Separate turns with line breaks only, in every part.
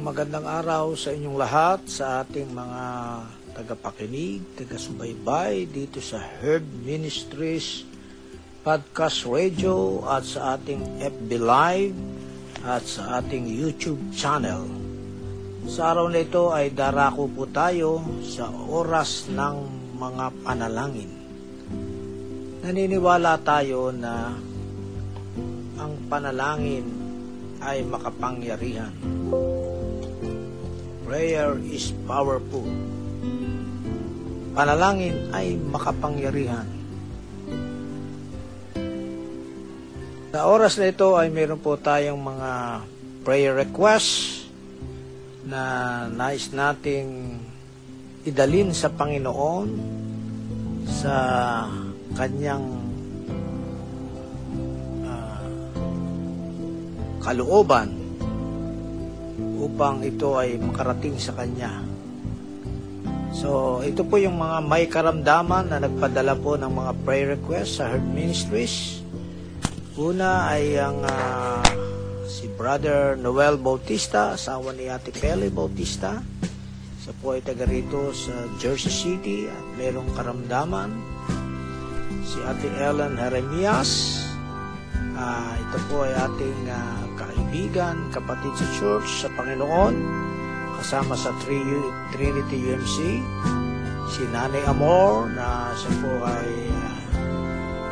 Magandang araw sa inyong lahat, sa ating mga tagapakinig, taga-subaybay dito sa Herb Ministries Podcast Radio at sa ating FB Live at sa ating YouTube channel. Sa araw na ito ay darako po tayo sa oras ng mga panalangin. Naniniwala tayo na ang panalangin ay makapangyarihan. Prayer is powerful. Panalangin ay makapangyarihan. Sa oras na ito ay meron po tayong mga prayer requests na nais nating idalin sa Panginoon sa kanyang ah, kalooban upang ito ay makarating sa Kanya. So, ito po yung mga may karamdaman na nagpadala po ng mga prayer requests sa Heart Ministries. Una ay ang ah, si Brother Noel Bautista, asawa ni Ate Pele Bautista. Siya po ay taga rito sa Jersey City at merong karamdaman. Si Ate Ellen Jeremias, Ah, ito po ay ating ah, kaibigan, kapatid sa church, sa Panginoon, kasama sa Tri- Trinity UMC, si Nanay Amor, na siya po ay ah,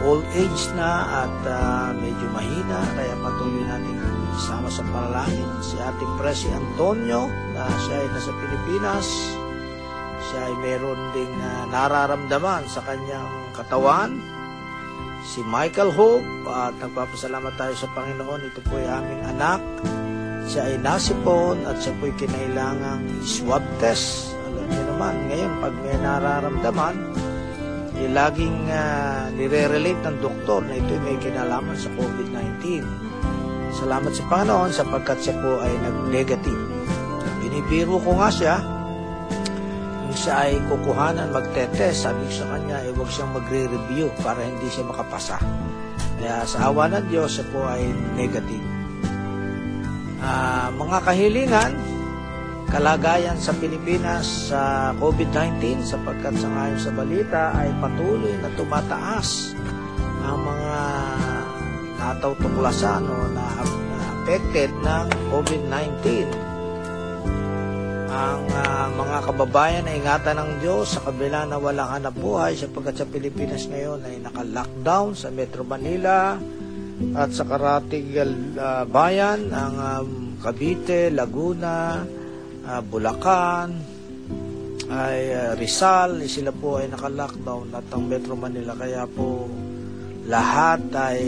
old age na at ah, medyo mahina, kaya patuloy natin isama sa panalangin. Si ating Presi Antonio, na siya ay nasa Pilipinas, siya ay meron ding ah, nararamdaman sa kanyang katawan, si Michael Hope at nagpapasalamat tayo sa Panginoon. Ito po ay aming anak. Siya ay nasipon at siya po ay kinailangang swab test. Alam niyo naman, ngayon pag may nararamdaman, eh, laging uh, nire-relate ng doktor na ito ay may kinalaman sa COVID-19. Salamat sa Panginoon sapagkat siya po ay nag-negative. Binibiro ko nga siya, siya ay kukuhanan, magtetest, sabi ko sa kanya, eh, huwag siyang magre-review para hindi siya makapasa. Kaya sa awa ng Diyos, siya po ay negative. Ah, mga kahilingan, kalagayan sa Pilipinas sa COVID-19 sapagkat sa ngayon sa balita ay patuloy na tumataas ang mga nataw tuklasan o na, na affected ng COVID-19 ang ah, mga kababayan na ingatan ng Diyos sa kabila na walang hanap buhay sapagkat sa Pilipinas ngayon ay naka-lockdown sa Metro Manila at sa karatig ah, bayan ang um, Cavite, Laguna, ah, Bulacan, ay ah, Rizal, eh, sila po ay naka-lockdown at ang Metro Manila kaya po lahat ay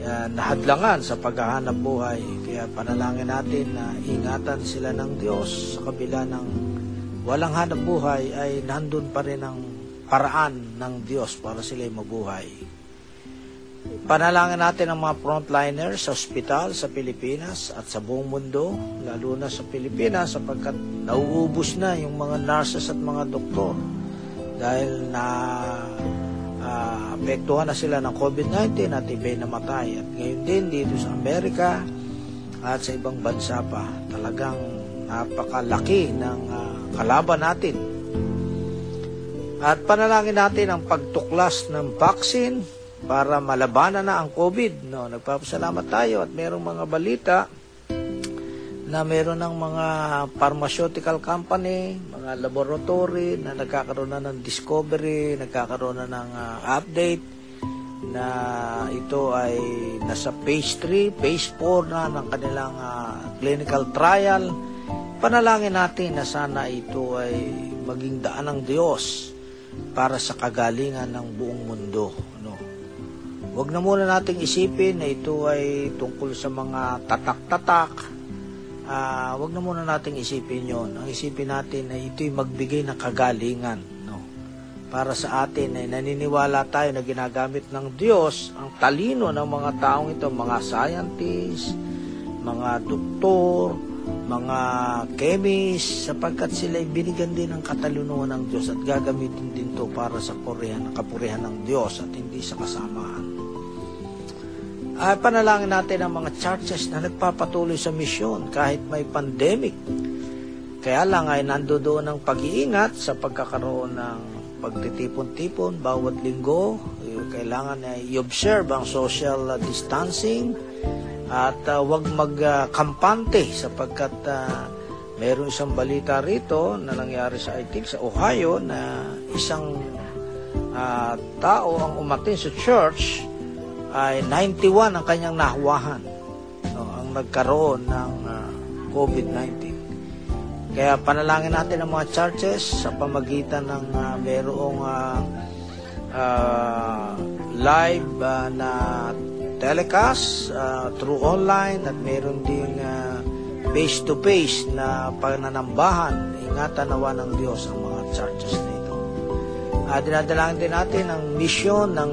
uh, nahadlangan sa paghahanap buhay. Kaya panalangin natin na ingatan sila ng Diyos sa kabila ng walang hanap buhay ay nandun pa rin ang paraan ng Diyos para sila mabuhay. Panalangin natin ang mga frontliners sa ospital sa Pilipinas at sa buong mundo, lalo na sa Pilipinas sapagkat nauubos na yung mga nurses at mga doktor dahil na uh, apektuhan na sila ng COVID-19 at iba'y namatay. At ngayon din dito sa Amerika at sa ibang bansa pa, talagang napakalaki ng uh, kalaban natin. At panalangin natin ang pagtuklas ng vaccine para malabanan na ang COVID. No, nagpapasalamat tayo at merong mga balita na meron ng mga pharmaceutical company, mga laboratory na nagkakaroon na ng discovery, nagkakaroon na ng uh, update na ito ay nasa phase 3, phase 4 na ng kanilang uh, clinical trial. Panalangin natin na sana ito ay maging daan ng Diyos para sa kagalingan ng buong mundo. No? Huwag na muna nating isipin na ito ay tungkol sa mga tatak-tatak, uh, wag na muna nating isipin yon. Ang isipin natin na ito'y magbigay ng kagalingan. Para sa atin ay naniniwala tayo na ginagamit ng Diyos ang talino ng mga taong ito, mga scientists, mga doktor, mga chemist, sapagkat sila ay binigyan din ng katalinuhan ng Diyos at gagamitin din to para sa purihan, kapurihan ng Diyos at hindi sa kasamaan. Ay panalangin natin ang mga churches na nagpapatuloy sa misyon kahit may pandemic. Kaya lang ay nandoon ang pag-iingat sa pagkakaroon ng pagtitipon-tipon bawat linggo. Kailangan ay i-observe ang social uh, distancing at uh, wag magkampante uh, sapagkat uh, mayroong isang balita rito na nangyari sa I think sa Ohio na isang uh, tao ang umatin sa church ay 91 ang kanyang nahawahan no, ang nagkaroon ng uh, COVID-19. Kaya panalangin natin ang mga churches sa pamagitan ng uh, merong uh, uh, live uh, na telecast uh, through online at meron ding uh, face-to-face na pananambahan. Ingatan nawa ng Diyos ang mga churches nito. Uh, dinadalangin din natin ang misyon ng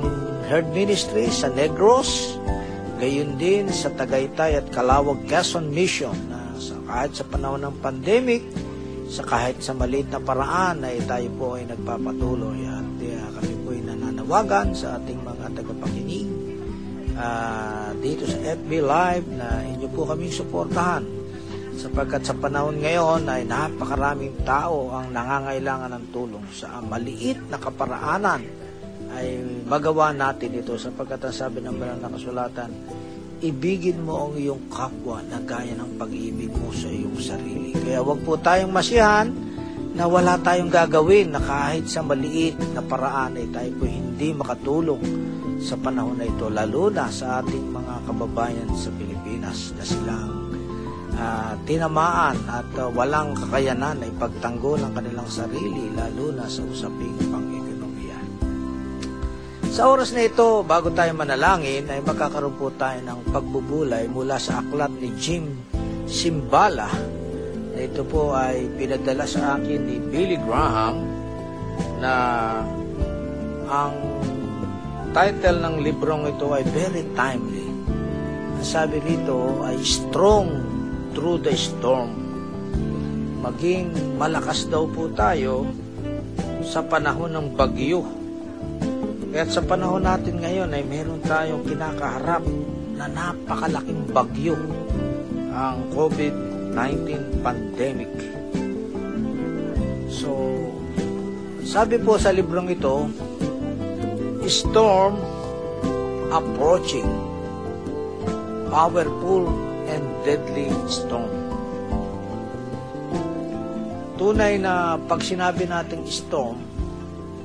Herd Ministry sa Negros, gayon din sa Tagaytay at Kalawag Quezon Mission na kahit sa panahon ng pandemic, sa kahit sa maliit na paraan ay tayo po ay nagpapatuloy at uh, kami po ay nananawagan sa ating mga tagapakinig uh, dito sa FB Live na inyo po kaming suportahan. Sapagkat sa panahon ngayon ay napakaraming tao ang nangangailangan ng tulong. Sa maliit na kaparaanan ay magawa natin ito sapagkat ang sabi ng banal na kasulatan, ibigin mo ang iyong kapwa na gaya ng pag-ibig mo sa iyong sarili. Kaya wag po tayong masihan na wala tayong gagawin na kahit sa maliit na paraan ay tayo po hindi makatulong sa panahon na ito, lalo na sa ating mga kababayan sa Pilipinas na silang uh, tinamaan at uh, walang kakayanan na ipagtanggol ang kanilang sarili, lalo na sa usaping pang sa oras na ito, bago tayo manalangin, ay magkakaroon po tayo ng pagbubulay mula sa aklat ni Jim Simbala. Na ito po ay pinadala sa akin ni Billy Graham na ang title ng librong ito ay very timely. Ang sabi rito ay Strong Through the Storm. Maging malakas daw po tayo sa panahon ng bagyo kaya sa panahon natin ngayon ay meron tayong kinakaharap na napakalaking bagyo ang COVID-19 pandemic. So, sabi po sa librong ito, storm approaching, powerful and deadly storm. Tunay na pag sinabi nating storm,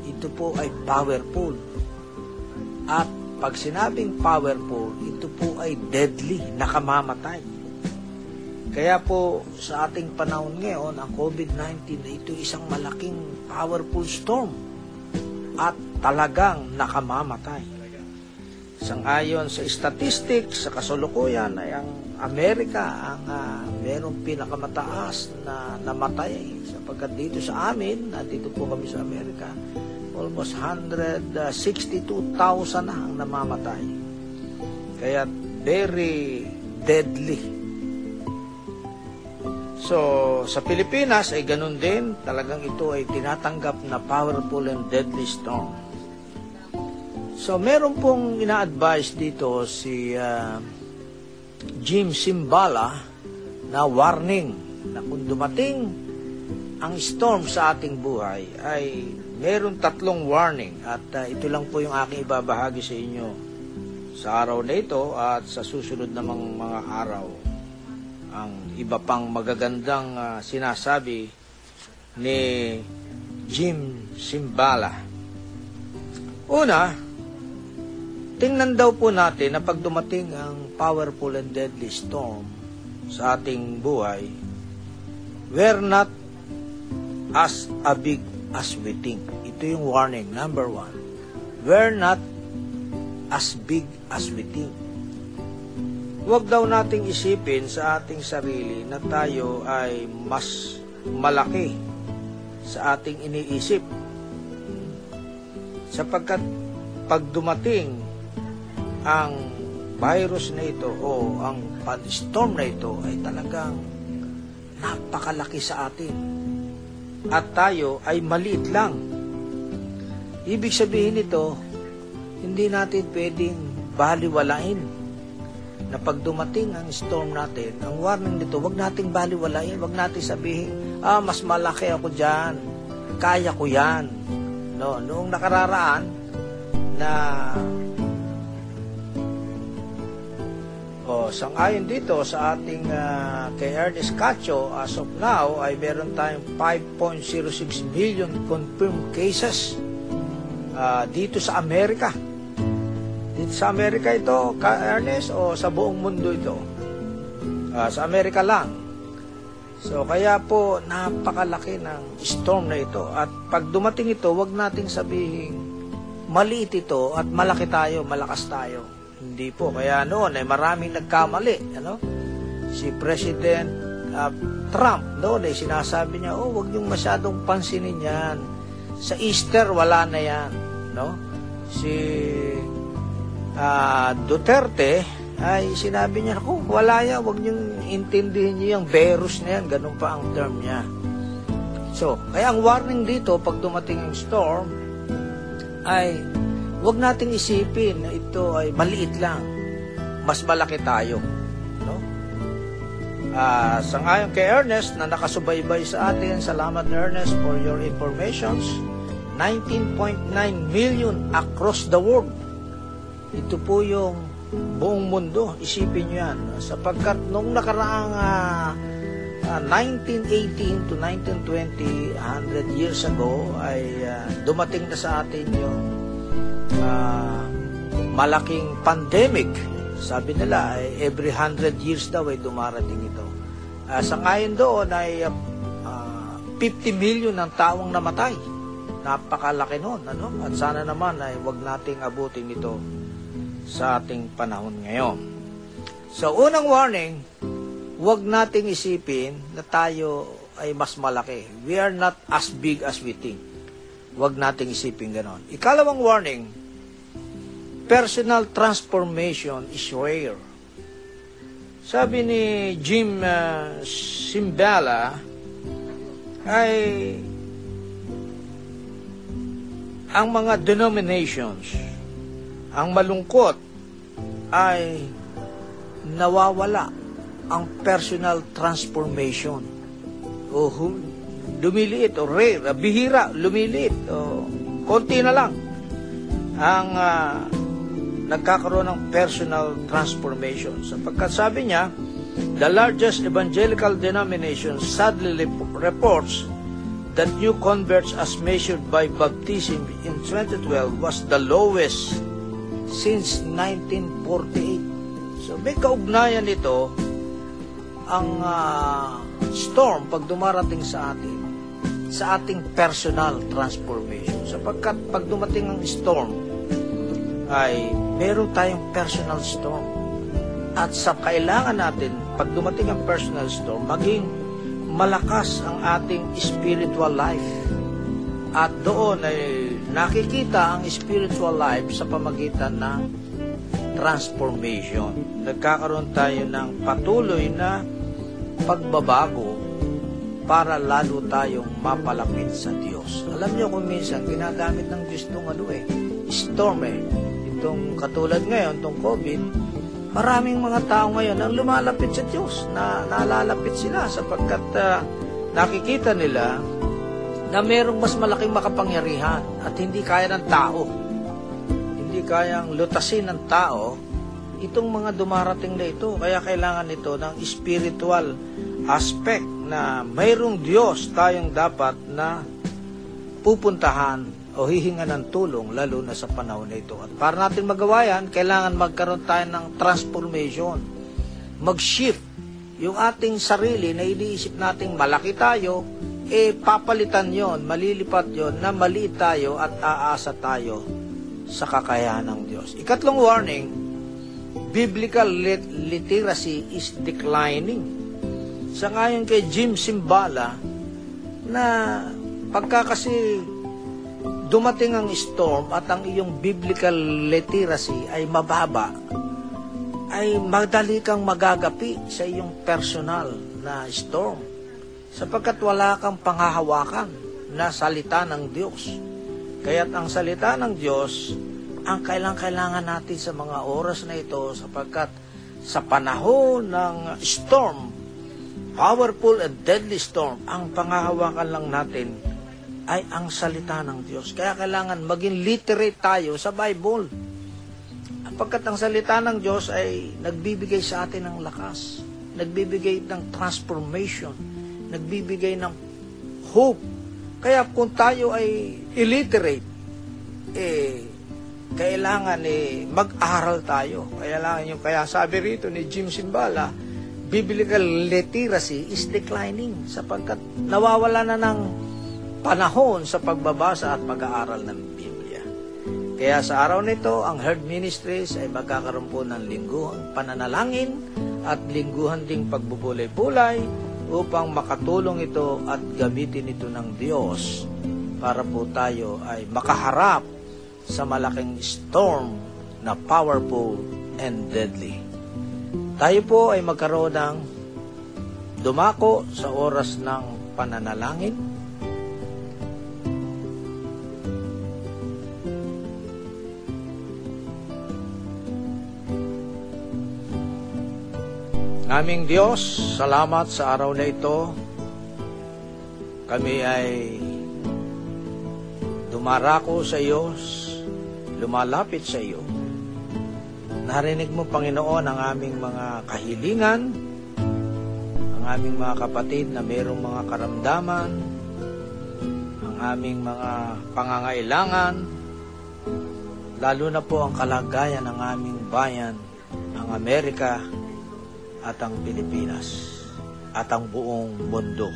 ito po ay powerful at pag sinabing powerful, ito po ay deadly, nakamamatay. Kaya po sa ating panahon ngayon, ang COVID-19 ito isang malaking powerful storm at talagang nakamamatay. Sangayon sa statistics, sa kasulukuyan ay ang Amerika ang uh, merong pinakamataas na namatay sapagkat dito sa amin, na dito po kami sa Amerika, almost 162,000 na ang namamatay. Kaya very deadly. So, sa Pilipinas ay ganun din. Talagang ito ay tinatanggap na powerful and deadly storm. So, meron pong ina-advise dito si uh, Jim Simbala na warning na kung dumating ang storm sa ating buhay ay meron tatlong warning at uh, ito lang po yung aking ibabahagi sa inyo sa araw na ito at sa susunod namang mga araw. Ang iba pang magagandang uh, sinasabi ni Jim Simbala. Una, tingnan daw po natin na pag dumating ang powerful and deadly storm sa ating buhay, we're not as a big as we think. Ito yung warning, number one. We're not as big as we think. Huwag daw nating isipin sa ating sarili na tayo ay mas malaki sa ating iniisip. Sapagkat pag dumating ang virus na ito o ang storm na ito ay talagang napakalaki sa atin at tayo ay maliit lang. Ibig sabihin nito, hindi natin pwedeng baliwalain na pag dumating ang storm natin, ang warning dito, wag nating baliwalain, wag nating sabihin, ah, mas malaki ako dyan, kaya ko yan. No, noong nakararaan, na o sangayon dito sa ating uh, kay Ernest Cacho as of now ay meron tayong 5.06 million confirmed cases uh, dito sa Amerika. Dito sa Amerika ito ka Ernest o sa buong mundo ito? Uh, sa Amerika lang. So kaya po napakalaki ng storm na ito. At pag dumating ito wag nating sabihin maliit ito at malaki tayo malakas tayo hindi po. Kaya noon ay maraming nagkamali. Ano? Si President uh, Trump noon ay sinasabi niya, oh, wag niyong masyadong pansinin yan. Sa Easter, wala na yan. No? Si uh, Duterte ay sinabi niya, oh, wala yan, wag niyong intindihin niyo yung virus na yan. Ganun pa ang term niya. So, kaya ang warning dito, pag dumating ang storm, ay Huwag nating isipin na ito ay maliit lang. Mas malaki tayo. No? Uh, sa ngayon kay Ernest na nakasubaybay sa atin, salamat Ernest for your informations. 19.9 million across the world. Ito po yung buong mundo. Isipin nyo yan. Sapagkat nung nakaraang uh, uh, 1918 to 1920, 100 years ago, ay uh, dumating na sa atin yung uh, malaking pandemic. Sabi nila, eh, every 100 years daw ay dumarating ito. Uh, sa ngayon doon ay uh, ah, 50 million ang taong namatay. Napakalaki noon. Ano? At sana naman ay wag nating abutin ito sa ating panahon ngayon. So, unang warning, wag nating isipin na tayo ay mas malaki. We are not as big as we think. Huwag nating isipin ganon. Ikalawang warning, personal transformation is rare. Sabi ni Jim uh, Simbala ay ang mga denominations, ang malungkot ay nawawala ang personal transformation o lumiliit o rare, bihira, lumiliit o konti na lang ang uh, nagkakaroon ng personal transformation. Sapagkat sabi niya, the largest evangelical denomination sadly reports that new converts as measured by baptism in 2012 was the lowest since 1948. So may kaugnayan ito ang uh, storm pag dumarating sa atin sa ating personal transformation. Sapagkat pag dumating ang storm, ay meron tayong personal storm. At sa kailangan natin, pag dumating ang personal storm, maging malakas ang ating spiritual life. At doon ay nakikita ang spiritual life sa pamagitan ng transformation. Nagkakaroon tayo ng patuloy na pagbabago para lalo tayong mapalapit sa Diyos. Alam niyo kung minsan, ginagamit ng Diyos itong ano eh, storm eh itong katulad ngayon, itong COVID, maraming mga tao ngayon ang lumalapit sa Diyos, na nalalapit sila sapagkat uh, nakikita nila na mayroong mas malaking makapangyarihan at hindi kaya ng tao. Hindi kayang lutasin ng tao itong mga dumarating na ito. Kaya kailangan ito ng spiritual aspect na mayroong Diyos tayong dapat na pupuntahan o hihinga ng tulong lalo na sa panahon na ito. At para natin magawa yan, kailangan magkaroon tayo ng transformation. Mag-shift yung ating sarili na iniisip nating malaki tayo, eh papalitan yon, malilipat yon na maliit tayo at aasa tayo sa kakayahan ng Diyos. Ikatlong warning, biblical lit- literacy is declining. Sa ngayon kay Jim Simbala, na pagka kasi dumating ang storm at ang iyong biblical literacy ay mababa, ay madali kang magagapi sa iyong personal na storm sapagkat wala kang panghahawakan na salita ng Diyos. Kaya't ang salita ng Diyos ang kailang-kailangan natin sa mga oras na ito sapagkat sa panahon ng storm, powerful and deadly storm, ang pangahawakan lang natin ay ang salita ng Diyos. Kaya kailangan maging literate tayo sa Bible. Pagkat ang salita ng Diyos ay nagbibigay sa atin ng lakas, nagbibigay ng transformation, nagbibigay ng hope. Kaya kung tayo ay illiterate, eh, kailangan eh, mag-aral tayo. Kailangan yung, kaya sabi rito ni Jim Simbala, biblical literacy is declining sapagkat nawawala na ng panahon sa pagbabasa at pag-aaral ng Biblia. Kaya sa araw nito, ang Herd Ministries ay magkakaroon po ng lingguhang pananalangin at lingguhan ding pagbubulay-bulay upang makatulong ito at gamitin ito ng Diyos para po tayo ay makaharap sa malaking storm na powerful and deadly. Tayo po ay magkaroon ng dumako sa oras ng pananalangin. Aming Diyos, salamat sa araw na ito. Kami ay dumarako sa iyo, lumalapit sa iyo. Narinig mo, Panginoon, ang aming mga kahilingan, ang aming mga kapatid na mayroong mga karamdaman, ang aming mga pangangailangan, lalo na po ang kalagayan ng aming bayan, ang Amerika at ang Pilipinas at ang buong mundo.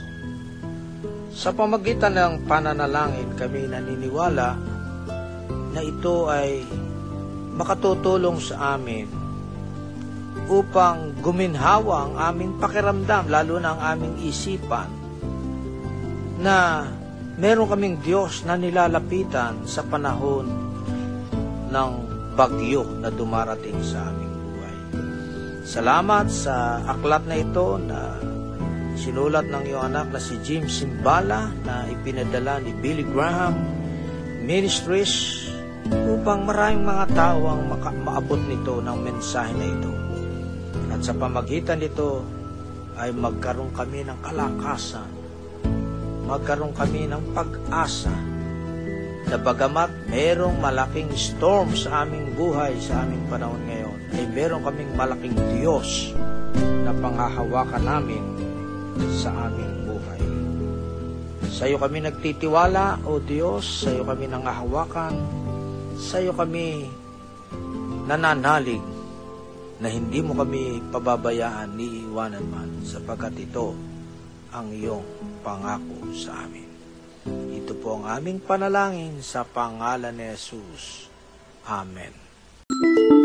Sa pamagitan ng pananalangin, kami naniniwala na ito ay makatutulong sa amin upang guminhawa ang aming pakiramdam, lalo na ang aming isipan, na meron kaming Diyos na nilalapitan sa panahon ng bagyo na dumarating sa buhay. Salamat sa aklat na ito na sinulat ng iyong anak na si Jim Simbala na ipinadala ni Billy Graham Ministries upang maraming mga tao ang maka- maabot nito ng mensahe na ito. At sa pamagitan nito ay magkaroon kami ng kalakasan, magkaroon kami ng pag-asa na bagamat merong malaking storm sa aming buhay sa aming panahon ngayon, ay meron kaming malaking Diyos na panghahawakan namin sa aming buhay. Sa iyo kami nagtitiwala, O Diyos, sa iyo kami nangahawakan, sa iyo kami nananalig na hindi mo kami pababayaan ni iwanan man sapagkat ito ang iyong pangako sa amin. Ito po ang aming panalangin sa pangalan ni Jesus. Amen.